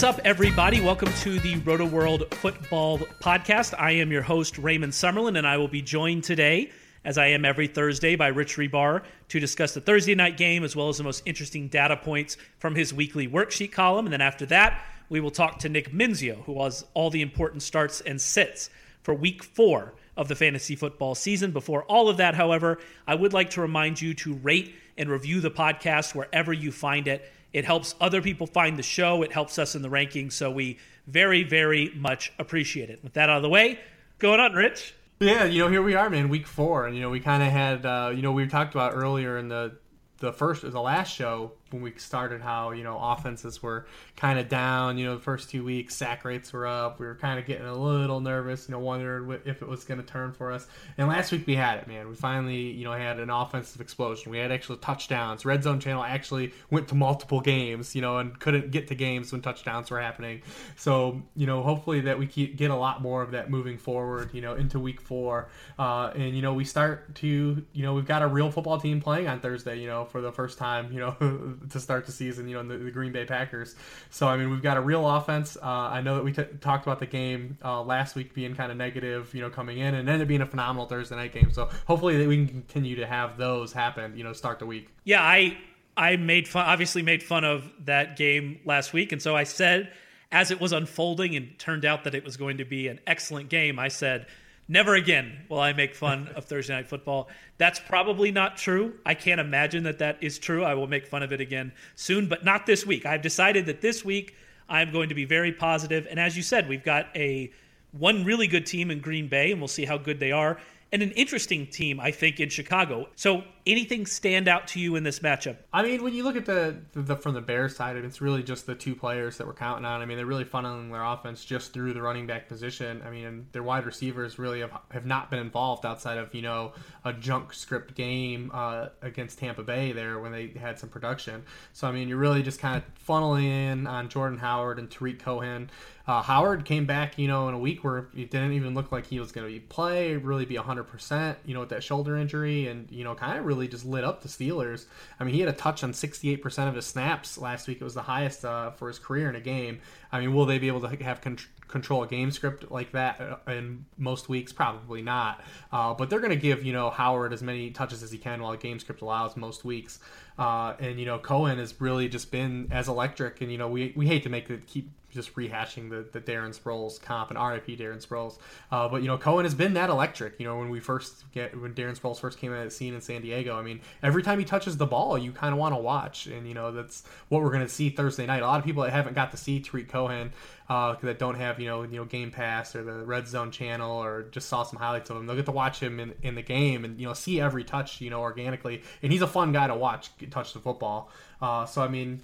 What's up, everybody? Welcome to the Rotoworld Football Podcast. I am your host, Raymond Summerlin, and I will be joined today, as I am every Thursday, by Rich Hribar to discuss the Thursday night game as well as the most interesting data points from his weekly worksheet column. And then after that, we will talk to Nick Mensio, who has all the important starts and sits for week four of the fantasy football season. Before all of that, however, I would like to remind you to rate and review the podcast wherever you find it. It helps other people find the show, it helps us in the rankings. So we very, very much appreciate it. With that out of the way, going on, Rich. Yeah, you know, here we are, man, week four, and you know, we kind of had, uh, you know, we talked about earlier in the the first, the last show when we started how you know offenses were kind of down. You know, the first two weeks sack rates were up. We were kind of getting a little nervous. You know, wondering if it was going to turn for us. And last week we had it, man. We finally you know had an offensive explosion. We had actual touchdowns. Red Zone Channel actually went to multiple games. You know, and couldn't get to games when touchdowns were happening. So you know, hopefully that we keep, get a lot more of that moving forward. You know, into week four. Uh, and you know, we start to you know we've got a real football team playing on Thursday. You know, for the first time. You know. To start the season, you know, the, the, Green Bay Packers. So, I mean, we've got a real offense. Uh, I know that we t- talked about the game uh, last week being kind of negative, you know, coming in, and ended up being a phenomenal Thursday night game. So, hopefully, that we can continue to have those happen, you know, start the week. Yeah, I I made fun, obviously made fun of that game last week, and so I said, as it was unfolding and turned out that it was going to be an excellent game, I said Never again will I make fun of Thursday Night Football. That's probably not true. I can't imagine that that is true. I will make fun of it again soon, but not this week. I've decided that this week I'm going to be very positive. And as you said, we've got a one really good team in Green Bay, and we'll see how good they are and an interesting team, I think, in Chicago. So, anything stand out to you in this matchup? I mean, when you look at the, the from the Bears side, it's really just the two players that we're counting on. I mean, they're really funneling their offense just through the running back position. I mean, their wide receivers really have, have not been involved outside of you know a junk script game uh, against Tampa Bay there when they had some production. So, I mean, you're really just kind of funneling in on Jordan Howard and Tarik Cohen. Uh, Howard came back, you know, in a week where it didn't even look like he was going to play, really be 100%, you know, with that shoulder injury, and, you know, kind of really just lit up the Steelers. I mean, he had a touch on 68% of his snaps last week. It was the highest uh, for his career in a game. I mean, will they be able to have con- control a game script like that uh, in most weeks? Probably not. Uh, but they're going to give, you know, Howard as many touches as he can while the game script allows most weeks. Uh, and you know Cohen has really just been as electric, and you know we, we hate to make keep just rehashing the, the Darren Sproles comp and RIP Darren Sproles. Uh, but you know, Cohen has been that electric. You know, when we first get when Darren Sproles first came out of the scene in San Diego, I mean, every time he touches the ball, you kind of want to watch, and you know that's what we're going to see Thursday night. A lot of people that haven't got to see Tarik Cohen uh, that don't have you know you know Game Pass or the Red Zone channel or just saw some highlights of him, they'll get to watch him in, in the game and you know see every touch you know organically, and he's a fun guy to watch touch the football. Uh, so I mean,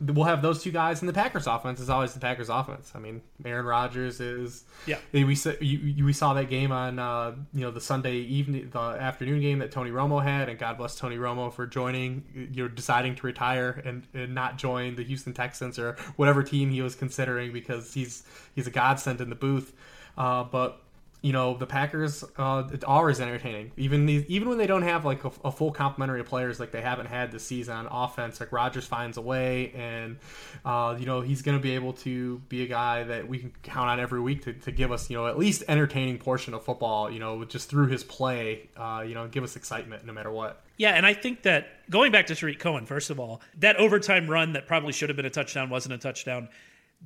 we'll have those two guys, and the Packers offense is always the Packers offense. I mean, Aaron Rodgers is yeah. We we saw that game on uh, you know the Sunday evening, the afternoon game that Tony Romo had, and God bless Tony Romo for joining, you know, deciding to retire and, and not join the Houston Texans or whatever team he was considering because he's he's a godsend in the booth. Uh, but you know the Packers uh, always entertaining. Even these, even when they don't have like a, a, full complementary of players like they haven't had this season on offense like Rodgers finds a way and uh, you know he's going to be able to be a guy that we can count on every week to, to give us you know at least entertaining portion of football you know just through his play uh, you know give us excitement no matter what. Yeah, and I think that going back to Tarik Cohen, first of all, that overtime run that probably should have been a touchdown wasn't a touchdown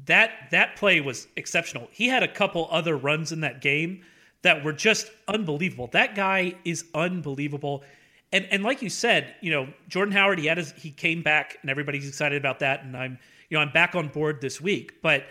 that that play was exceptional. He had a couple other runs in that game that were just unbelievable. That guy is unbelievable. And and like you said, you know, Jordan Howard, he had his, he came back and everybody's excited about that and I'm you know, I'm back on board this week. But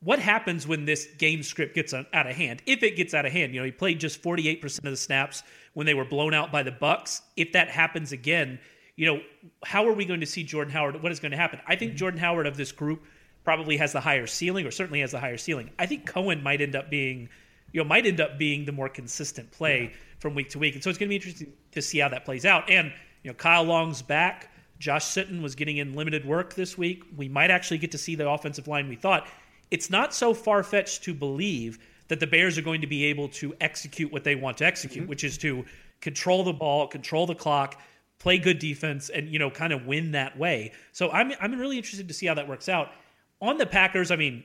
what happens when this game script gets out of hand? If it gets out of hand, you know, he played just 48% of the snaps when they were blown out by the Bucs. If that happens again, you know, how are we going to see Jordan Howard? What is going to happen? I think mm-hmm. Jordan Howard of this group probably has the higher ceiling, or certainly has the higher ceiling. I think Cohen might end up being, you know, might end up being the more consistent play yeah. from week to week, and so it's going to be interesting to see how that plays out. And you know, Kyle Long's back. Josh Sitton was getting in limited work this week. We might actually get to see the offensive line we thought. It's not so far fetched to believe that the Bears are going to be able to execute what they want to execute, mm-hmm. which is to control the ball, control the clock, play good defense, and you know, kind of win that way. So I'm I'm really interested to see how that works out. On the Packers, I mean,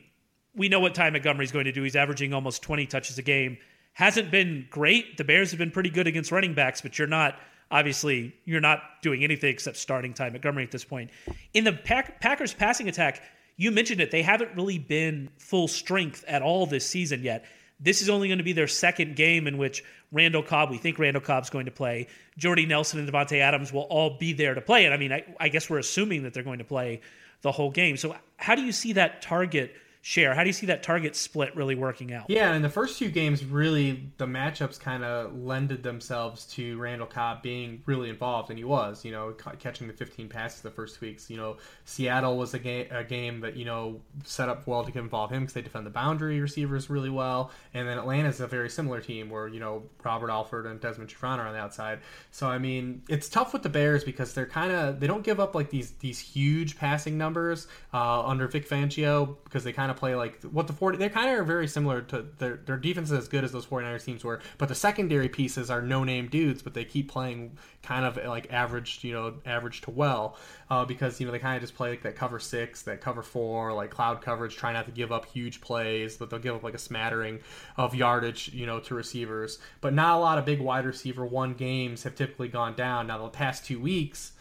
we know what Ty Montgomery's going to do. He's averaging almost 20 touches a game. Hasn't been great. The Bears have been pretty good against running backs, but you're not obviously you're not doing anything except starting Ty Montgomery at this point. In the Pack- Packers passing attack, you mentioned it. They haven't really been full strength at all this season yet. This is only going to be their second game in which Randall Cobb, we think Randall Cobb's going to play. Jordy Nelson and Davante Adams will all be there to play. And I mean, I, I guess we're assuming that they're going to play the whole game. So, how do you see that target share? How do you see that target split really working out? Yeah, in the first two games, really the matchups kind of lended themselves to Randall Cobb being really involved, and he was, you know, catching the 15 passes the first weeks. You know, Seattle was a game, a game that you know set up well to involve him because they defend the boundary receivers really well, and then Atlanta's a very similar team where you know Robert Alford and Desmond Trufant are on the outside. So I mean, it's tough with the Bears because they're kind of they don't give up like these these huge passing numbers uh, under Vic Fangio because they kind of play like what the 40 they kind of are very similar to their their defense is as good as those 49ers teams were, but the secondary pieces are no name dudes, but they keep playing kind of like average, you know, average to well uh, because you know they kind of just play like that cover six, that cover four, like cloud coverage, try not to give up huge plays, but they'll give up like a smattering of yardage, you know, to receivers. But not a lot of big wide receiver one games have typically gone down. Now the past two weeks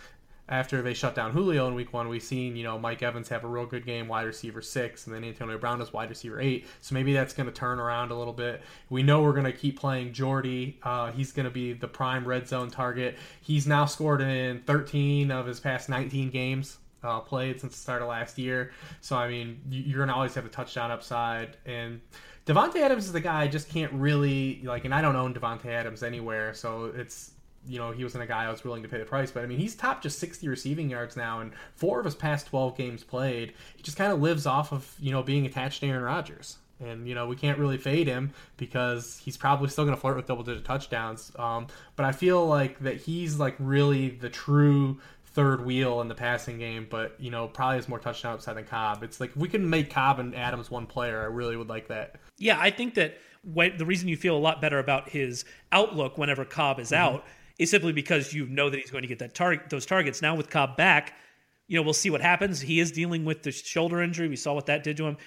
after they shut down Julio in week one, we've seen, you know, Mike Evans have a real good game, wide receiver six, and then Antonio Brown is wide receiver eight. So maybe that's going to turn around a little bit. We know we're going to keep playing Jordy. Uh, he's going to be the prime red zone target. He's now scored in 13 of his past 19 games. Uh, played since the start of last year, so I mean, you're gonna always have a touchdown upside. And Davante Adams is the guy I just can't really like, and I don't own Davante Adams anywhere, so it's you know, he wasn't a guy I was willing to pay the price. But I mean, he's top just 60 receiving yards now, and four of his past 12 games played. He just kind of lives off of, you know, being attached to Aaron Rodgers. And, you know, we can't really fade him because he's probably still going to flirt with double digit touchdowns. Um, but I feel like that he's like really the true third wheel in the passing game, but, you know, probably has more touchdown upside than Cobb. It's like if we can make Cobb and Adams one player, I really would like that. Yeah, I think that when, the reason you feel a lot better about his outlook whenever Cobb is mm-hmm. out is simply because you know that he's going to get that target, those targets. Now with Cobb back, you know we'll see what happens. He is dealing with the shoulder injury. We saw what that did to him.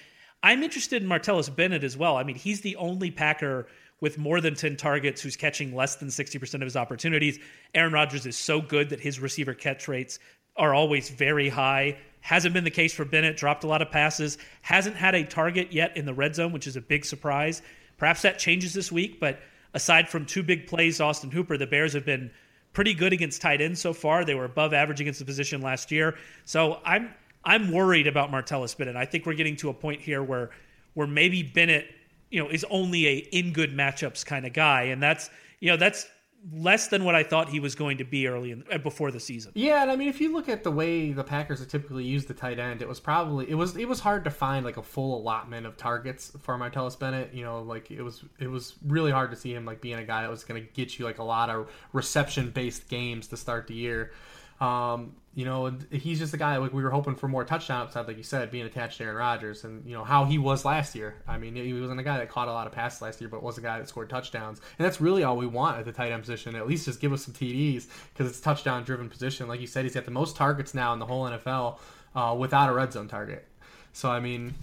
I'm interested in Martellus Bennett as well. I mean, he's the only Packer with more than 10 targets who's catching less than 60% of his opportunities. Aaron Rodgers is so good that his receiver catch rates are always very high. Hasn't been the case for Bennett, dropped a lot of passes, hasn't had a target yet in the red zone, which is a big surprise. Perhaps that changes this week, but aside from two big plays, Austin Hooper, the Bears have been pretty good against tight ends so far. They were above average against the position last year. So I'm I'm worried about Martellus Bennett. I think we're getting to a point here where where maybe Bennett, you know, is only a in good matchups kind of guy, and that's you know that's less than what I thought he was going to be early in, uh, before the season. Yeah, and I mean, if you look at the way the Packers have typically used the tight end, it was probably it was it was hard to find like a full allotment of targets for Martellus Bennett. You know, like it was it was really hard to see him like being a guy that was going to get you like a lot of reception based games to start the year. Um, you know, he's just a guy like we were hoping for more touchdown upside, like you said, being attached to Aaron Rodgers, and you know how he was last year. I mean, he wasn't a guy that caught a lot of passes last year, but was a guy that scored touchdowns, and that's really all we want at the tight end position. At least just give us some TDs because it's touchdown driven position. Like you said, he's got the most targets now in the whole NFL uh, without a red zone target. So I mean,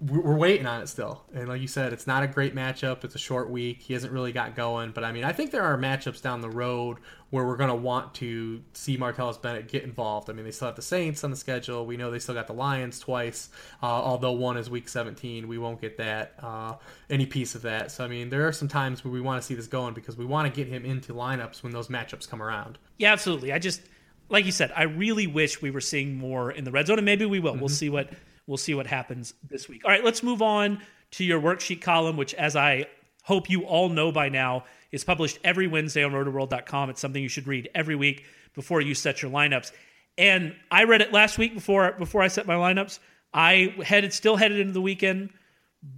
we're waiting on it still. And like you said, it's not a great matchup. It's a short week. He hasn't really got going. But I mean, I think there are matchups down the road where we're going to want to see Martellus Bennett get involved. I mean, they still have the Saints on the schedule. We know they still got the Lions twice, uh, although one is week 17. We won't get that, uh, any piece of that. So, I mean, there are some times where we want to see this going because we want to get him into lineups when those matchups come around. Yeah, absolutely. I just, like you said, I really wish we were seeing more in the red zone, and maybe we will. Mm-hmm. We'll see what we'll see what happens this week. All right, let's move on to your worksheet column, which, as I hope you all know by now, is published every Wednesday on rotoworld.com. It's something you should read every week before you set your lineups. And I read it last week before before I set my lineups. I headed still headed into the weekend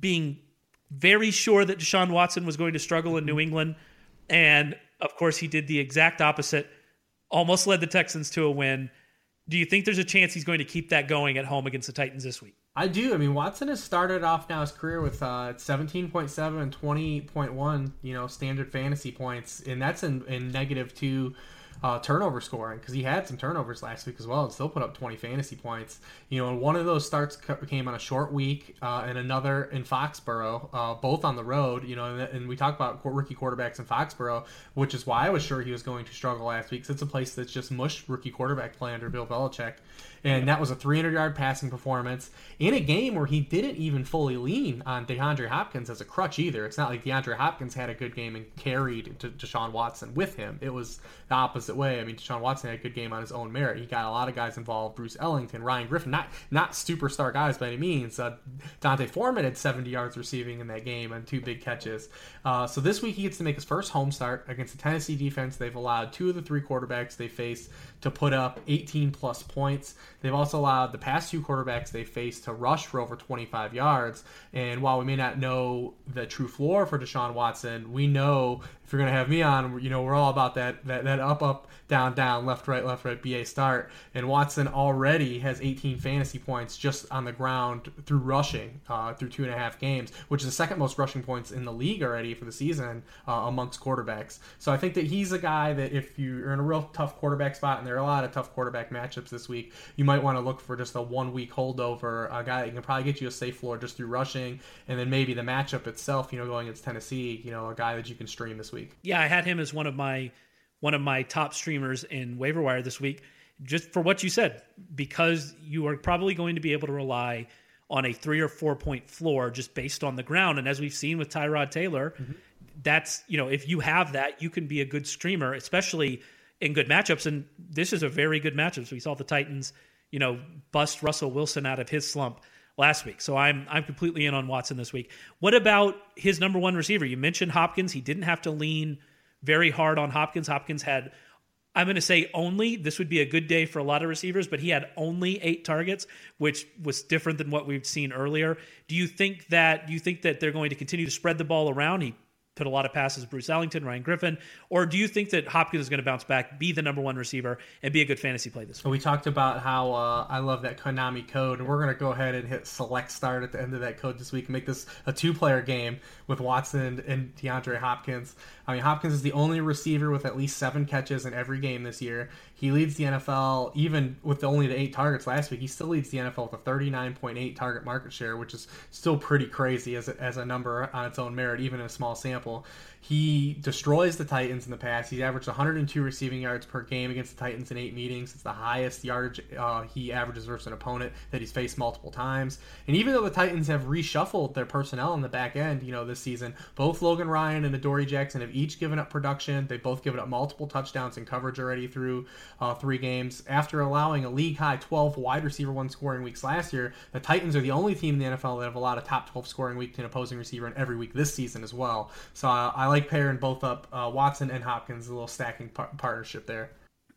being very sure that Deshaun Watson was going to struggle in New England. And of course, he did the exact opposite, almost led the Texans to a win. Do you think there's a chance he's going to keep that going at home against the Titans this week? I do. I mean, Watson has started off now his career with uh, 17.7 and 20.1, you know, standard fantasy points, and that's in, in negative two uh, turnover scoring because he had some turnovers last week as well and still put up 20 fantasy points. You know, and one of those starts came on a short week uh, and another in Foxborough, uh, both on the road. You know, and, and we talk about rookie quarterbacks in Foxborough, which is why I was sure he was going to struggle last week. Cause it's a place that's just mushed rookie quarterback play under Bill Belichick and that was a 300 yard passing performance in a game where he didn't even fully lean on DeAndre Hopkins as a crutch either. It's not like DeAndre Hopkins had a good game and carried to Deshaun Watson with him. It was the opposite way. I mean, Deshaun Watson had a good game on his own merit. He got a lot of guys involved: Bruce Ellington, Ryan Griffin, not not superstar guys by any means. Uh, D'Onta Foreman had 70 yards receiving in that game and two big catches. Uh, so this week he gets to make his first home start against the Tennessee defense. They've allowed two of the three quarterbacks they face to put up 18 plus points. They've also allowed the past two quarterbacks they faced to rush for over 25 yards. And while we may not know the true floor for Deshaun Watson, we know if you're to have me on, you know, we're all about that, that, that up, up, down, down, left, right, left, right, BA start. And Watson already has 18 fantasy points just on the ground through rushing uh, through two and a half games, which is the second most rushing points in the league already for the season uh, amongst quarterbacks. So I think that he's a guy that if you're in a real tough quarterback spot, and there are a lot of tough quarterback matchups this week, you might want to look for just a one week holdover, a guy that can probably get you a safe floor just through rushing, and then maybe the matchup itself, you know, going against Tennessee, you know, a guy that you can stream this week week. Yeah, I had him as one of my one of my top streamers in waiver wire this week, just for what you said, because you are probably going to be able to rely on a three or four point floor just based on the ground. And as we've seen with Tyrod Taylor, mm-hmm. that's you know if you have that, you can be a good streamer, especially in good matchups. And this is a very good matchup. So we saw the Titans, you know, bust Russell Wilson out of his slump last week. So I'm I'm completely in on Watson this week. What about his number one receiver? You mentioned Hopkins. He didn't have to lean very hard on Hopkins. Hopkins had I'm going to say only. This would be a good day for a lot of receivers, but he had only eight targets, which was different than what we've seen earlier. Do you think that? Do you think that they're going to continue to spread the ball around? He put a lot of passes Bruce Ellington, Ryan Griffin, or do you think that Hopkins is going to bounce back, be the number one receiver, and be a good fantasy play this week? We talked about how uh, I love that Konami code, and we're going to go ahead and hit select start at the end of that code this week and make this a two-player game with Watson and DeAndre Hopkins. I mean, Hopkins is the only receiver with at least seven catches in every game this year. He leads the NFL, even with only the eight targets last week, he still leads the NFL with a 39.8 target market share, which is still pretty crazy as a, as a number on its own merit, even in a small sample. He destroys the Titans in the past. He's averaged 102 receiving yards per game against the Titans in eight meetings. It's the highest yardage uh, he averages versus an opponent that he's faced multiple times. And even though the Titans have reshuffled their personnel in the back end, you know, this season, both Logan Ryan and Adoree Jackson have each given up production. They've both given up multiple touchdowns and coverage already through uh, three games. After allowing a league high 12 wide receiver one scoring weeks last year, the Titans are the only team in the NFL that have a top 12 scoring week to an opposing receiver in every week this season as well. So uh, I like pairing both up uh, Watson and Hopkins, a little stacking par- partnership there.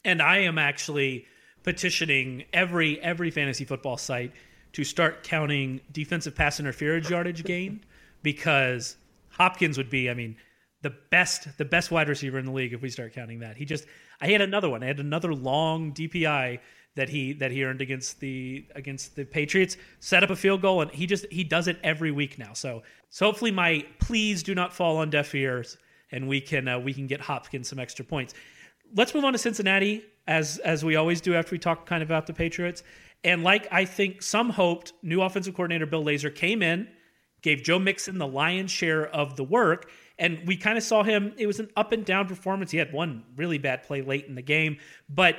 And I am actually petitioning every every fantasy football site to start counting defensive pass interference yardage gain because Hopkins would be, I mean, the best the best wide receiver in the league if we start counting that. He just I had another one. I had another long DPI that he that he earned against the against the Patriots. Set up a field goal, and he just he does it every week now. So so hopefully my please do not fall on deaf ears, and we can uh, we can get Hopkins some extra points. Let's move on to Cincinnati as as we always do after we talk kind of about the Patriots. And like I think some hoped, new offensive coordinator Bill Lazor came in, gave Joe Mixon the lion's share of the work. And we kind of saw him, it was an up and down performance. He had one really bad play late in the game, but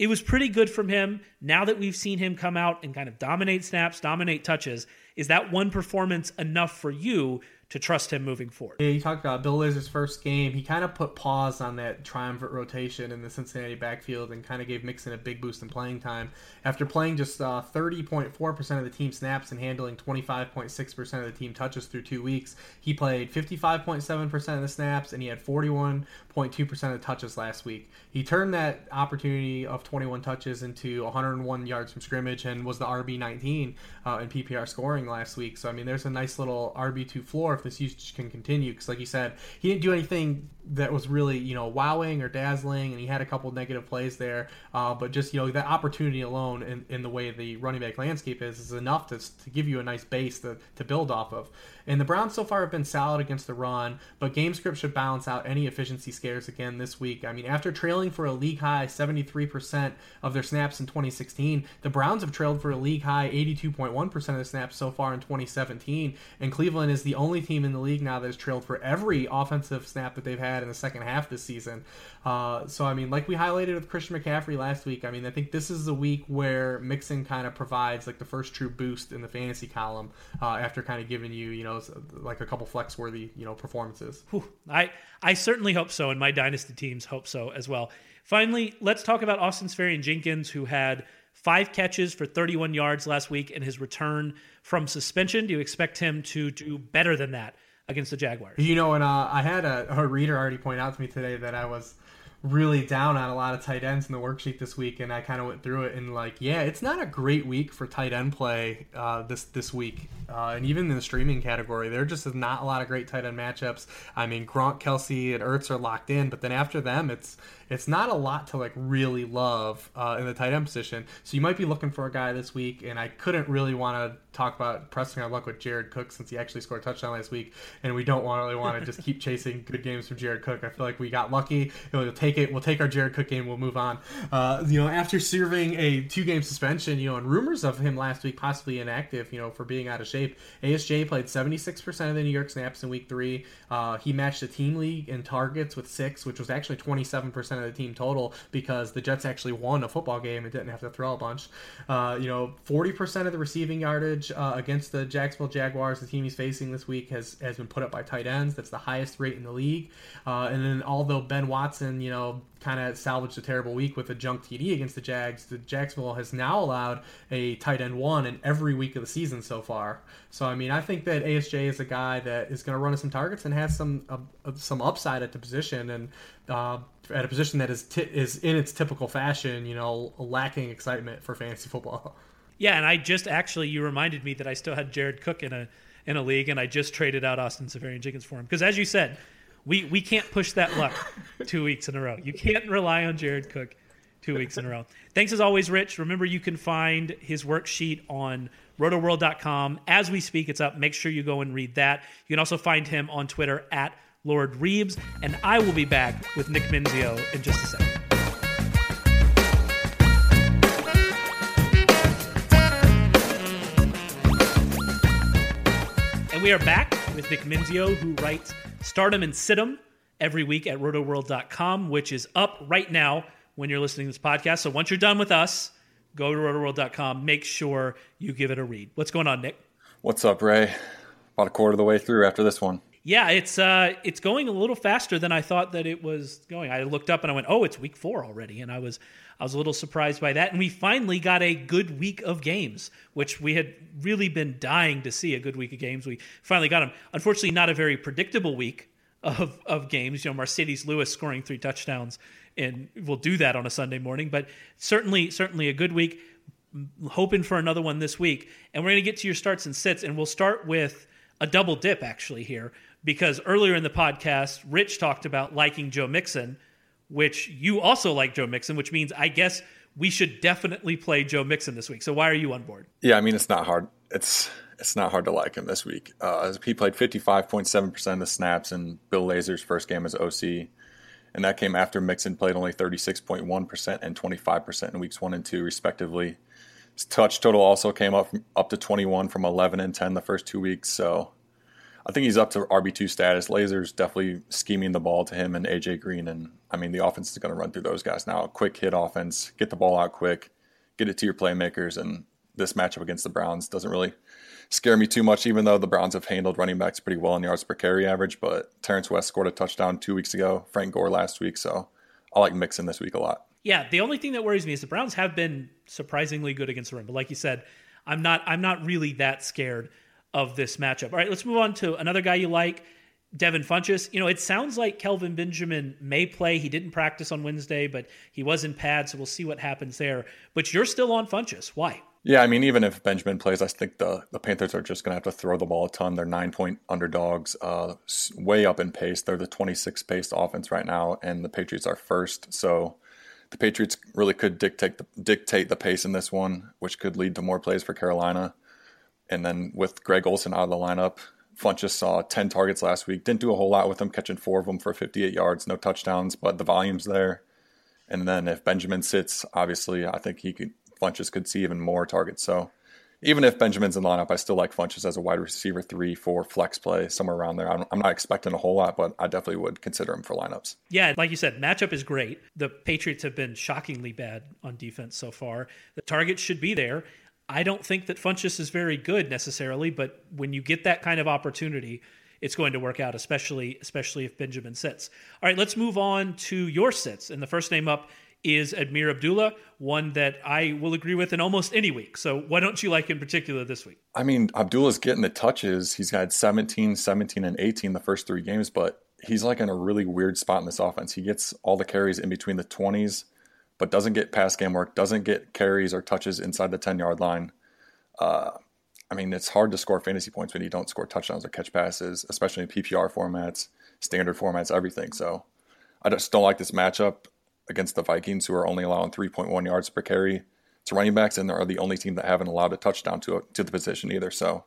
it was pretty good from him. Now that we've seen him come out and kind of dominate snaps, dominate touches, is that one performance enough for you to trust him moving forward. Yeah, you talked about Bill Lazor's first game. He kind of put pause on that triumvirate rotation in the Cincinnati backfield and kind of gave Mixon a big boost in playing time. After playing just uh, 30.4% of the team snaps and handling 25.6% of the team touches through two weeks, he played 55.7% of the snaps and he had 41.2% of the touches last week. He turned that opportunity of 21 touches into 101 yards from scrimmage and was the RB19 uh, in PPR scoring last week. So, I mean, there's a nice little RB2 floor if this usage can continue. Because, like you said, he didn't do anything that was really you know wowing or dazzling, and he had a couple negative plays there. Uh, but just you know that opportunity alone in, in the way the running back landscape is is enough to, to give you a nice base to, to build off of. And the Browns so far have been solid against the run, but game script should balance out any efficiency scares again this week. I mean, after trailing for a league high 73% of their snaps in 2016, the Browns have trailed for a league high 82.1% of the snaps so far in 2017. And Cleveland is the only team in the league now that has trailed for every offensive snap that they've had in the second half this season. Uh, so, I mean, like we highlighted with Christian McCaffrey last week, I mean, I think this is the week where Mixon kind of provides like the first true boost in the fantasy column uh, after kind of giving you, you know, like a couple flex worthy, you know, performances. Whew. I, I certainly hope so, and my dynasty teams hope so as well. Finally, let's talk about Austin Seferian-Jenkins, who had five catches for 31 yards last week in his return from suspension. Do you expect him to do better than that against the Jaguars? You know, and uh, I had a, a reader already point out to me today that I was really down on a lot of tight ends in the worksheet this week, and I kind of went through it and like, yeah, it's not a great week for tight end play uh, this this week, uh, and even in the streaming category, there just is not a lot of great tight end matchups. I mean, Gronk, Kelce, and Ertz are locked in, but then after them, it's it's not a lot to like really love uh, in the tight end position. So you might be looking for a guy this week, and I couldn't really want to talk about pressing our luck with Jared Cook since he actually scored a touchdown last week, and we don't want really want to just keep chasing good games from Jared Cook. I feel like we got lucky. We'll take it. We'll take our Jared Cook game. We'll move on. Uh, you know, after serving a two game suspension, you know, and rumors of him last week possibly inactive, you know, for being out of shape. ASJ played 76% of the New York snaps in week three. Uh, he matched the team league in targets with six, which was actually 27% of the team total because the Jets actually won a football game and didn't have to throw a bunch. Uh, you know, 40% of the receiving yardage uh, against the Jacksonville Jaguars, the team he's facing this week, has, has been put up by tight ends. That's the highest rate in the league. Uh, and then although Ben Watson, you know, kind of salvaged a terrible week with a junk TD against the Jags. The Jacksonville has now allowed a tight end one in every week of the season so far. So I mean, I think that ASJ is a guy that is going to run some targets and has some uh, some upside at the position and uh, at a position that is t- is in its typical fashion, you know, lacking excitement for fantasy football. Yeah, and I just actually you reminded me that I still had Jared Cook in a in a league, and I just traded out Austin Seferian-Jenkins for him because, as you said we we can't push that luck two weeks in a row. You can't rely on Jared Cook two weeks in a row. Thanks as always, Rich. Remember, you can find his worksheet on rotoworld.com. As we speak, it's up. Make sure you go and read that. You can also find him on Twitter at Lord Reebs. And I will be back with Nick Mensio in just a second. And we are back with Nick Mensio, who writes Stardom and Situm every week at rotoworld.com, which is up right now when you're listening to this podcast. So once you're done with us, go to rotoworld.com. Make sure you give it a read. What's going on, Nick? What's up, Ray? About a quarter of the way through after this one. Yeah, it's uh, it's going a little faster than I thought that it was going. I looked up and I went, "Oh, it's week four already," and I was I was a little surprised by that. And we finally got a good week of games, which we had really been dying to see a good week of games. We finally got them. Unfortunately, not a very predictable week of of games. You know, Marcedes Lewis scoring three touchdowns, and we'll do that on a Sunday morning. But certainly, certainly a good week. Hoping for another one this week, and we're going to get to your starts and sits, and we'll start with a double dip actually here because earlier in the podcast, Rich talked about liking Joe Mixon, which you also like Joe Mixon, which means I guess we should definitely play Joe Mixon this week. So why are you on board? Yeah, I mean it's not hard. It's it's not hard to like him this week. Uh, he played 55.7% of the snaps in Bill Lazor's first game as OC, and that came after Mixon played only 36.1% and 25% in weeks one and two, respectively. His touch total also came up from, up to 21 from 11 and 10 the first two weeks. So I think he's up to RB2 status. Lazor's definitely scheming the ball to him and AJ Green. And I mean, the offense is going to run through those guys now. Quick hit offense, get the ball out quick, get it to your playmakers. And this matchup against the Browns doesn't really scare me too much, even though the Browns have handled running backs pretty well in yards per carry average. But Terrance West scored a touchdown two weeks ago, Frank Gore last week. So I like Mixon this week a lot. Yeah, the only thing that worries me is the Browns have been surprisingly good against the run. But like you said, I'm not I'm not really that scared of this matchup. All right, let's move on to another guy you like, Devin Funchess. You know, it sounds like Kelvin Benjamin may play. He didn't practice on Wednesday, but he was in pad, so we'll see what happens there. But you're still on Funchess. Why? Yeah, I mean, even if Benjamin plays, I think the, the Panthers are just going to have to throw the ball a ton. They're nine point underdogs, uh, way up in pace. They're the 26th paced offense right now, and the Patriots are first. So the Patriots really could dictate the, dictate the pace in this one, which could lead to more plays for Carolina. And then with Greg Olsen out of the lineup, Funchess saw 10 targets last week. Didn't do a whole lot with them, catching four of them for 58 yards, no touchdowns, but the volume's there. And then if Benjamin sits, obviously, I think he could Funchess could see even more targets. So even if Benjamin's in lineup, I still like Funchess as a wide receiver three, four flex play, somewhere around there. I'm, not expecting a whole lot, but I definitely would consider him for lineups. Yeah, like you said, matchup is great. The Patriots have been shockingly bad on defense so far. The targets should be there. I don't think that Funchess is very good necessarily, but when you get that kind of opportunity, it's going to work out, especially especially if Benjamin sits. All right, let's move on to your sits. And the first name up is Ameer Abdullah, one that I will agree with in almost any week. So why don't you like in particular this week? I mean, Abdullah's getting the touches. He's had 17, 17, and 18 the first three games, but he's like in a really weird spot in this offense. He gets all the carries in between the 20s, but doesn't get pass game work, doesn't get carries or touches inside the 10 yard line. Uh, I mean, it's hard to score fantasy points when you don't score touchdowns or catch passes, especially in PPR formats, standard formats, everything. So I just don't like this matchup against the Vikings, who are only allowing 3.1 yards per carry to running backs, and they're the only team that haven't allowed a touchdown to to the position either. So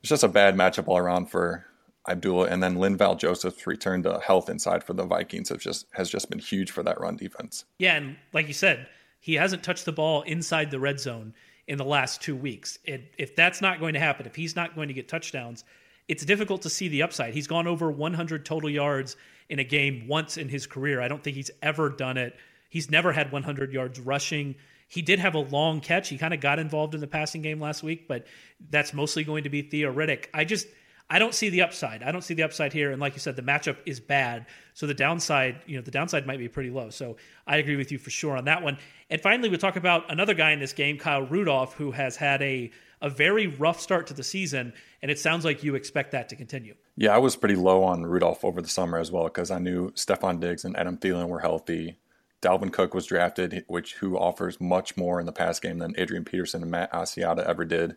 it's just a bad matchup all around for Abdullah. And then Linval Joseph's return to health inside for the Vikings has just has just been huge for that run defense. Yeah, and like you said, he hasn't touched the ball inside the red zone in the last two weeks. It, if that's not going to happen, if he's not going to get touchdowns, it's difficult to see the upside. He's gone over 100 total yards in a game once in his career. I don't think he's ever done it. He's never had 100 yards rushing. He did have a long catch. He kind of got involved in the passing game last week, but that's mostly going to be theoretic. I just I don't see the upside. I don't see the upside here. And like you said, the matchup is bad. So the downside, you know, the downside might be pretty low. So I agree with you for sure on that one. And finally, we talk about another guy in this game, Kyle Rudolph, who has had a a very rough start to the season, and it sounds like you expect that to continue. Yeah, I was pretty low on Rudolph over the summer as well because I knew Stefon Diggs and Adam Thielen were healthy. Dalvin Cook was drafted, which who offers much more in the pass game than Adrian Peterson and Matt Asiata ever did.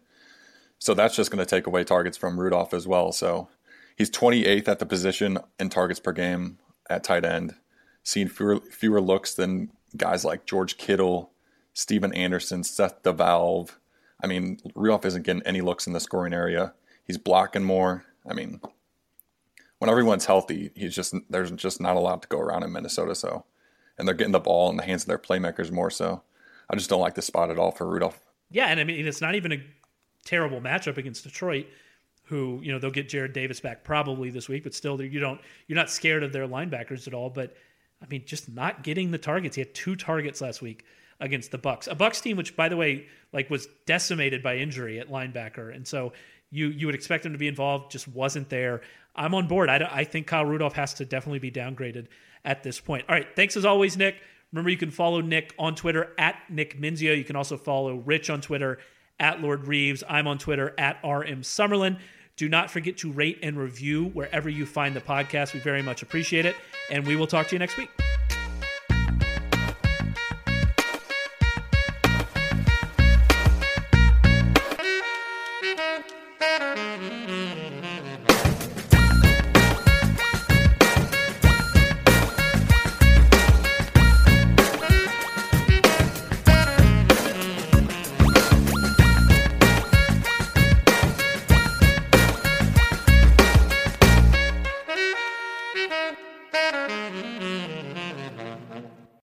So that's just going to take away targets from Rudolph as well. So he's 28th at the position in targets per game at tight end, seeing fewer, fewer looks than guys like George Kittle, Stephen Anderson, Seth DeValve, I mean, Rudolph isn't getting any looks in the scoring area. He's blocking more. I mean, when everyone's healthy, he's just there's just not a lot to go around in Minnesota. So, and they're getting the ball in the hands of their playmakers more. So, I just don't like the spot at all for Rudolph. Yeah, and I mean, it's not even a terrible matchup against Detroit, who you know they'll get Jarrad Davis back probably this week, but still, you don't you're not scared of their linebackers at all. But I mean, just not getting the targets. He had two targets last week against the Bucs. A Bucs team which by the way like was decimated by injury at linebacker. And so you you would expect him to be involved just wasn't there. I'm on board. I, I think Kyle Rudolph has to definitely be downgraded at this point. All right, thanks as always Nick. Remember you can follow Nick on Twitter at Nick Mensio. You can also follow Rich on Twitter at Lord Reebs. I'm on Twitter at RM Summerlin. Do not forget to rate and review wherever you find the podcast. We very much appreciate it. And we will talk to you next week.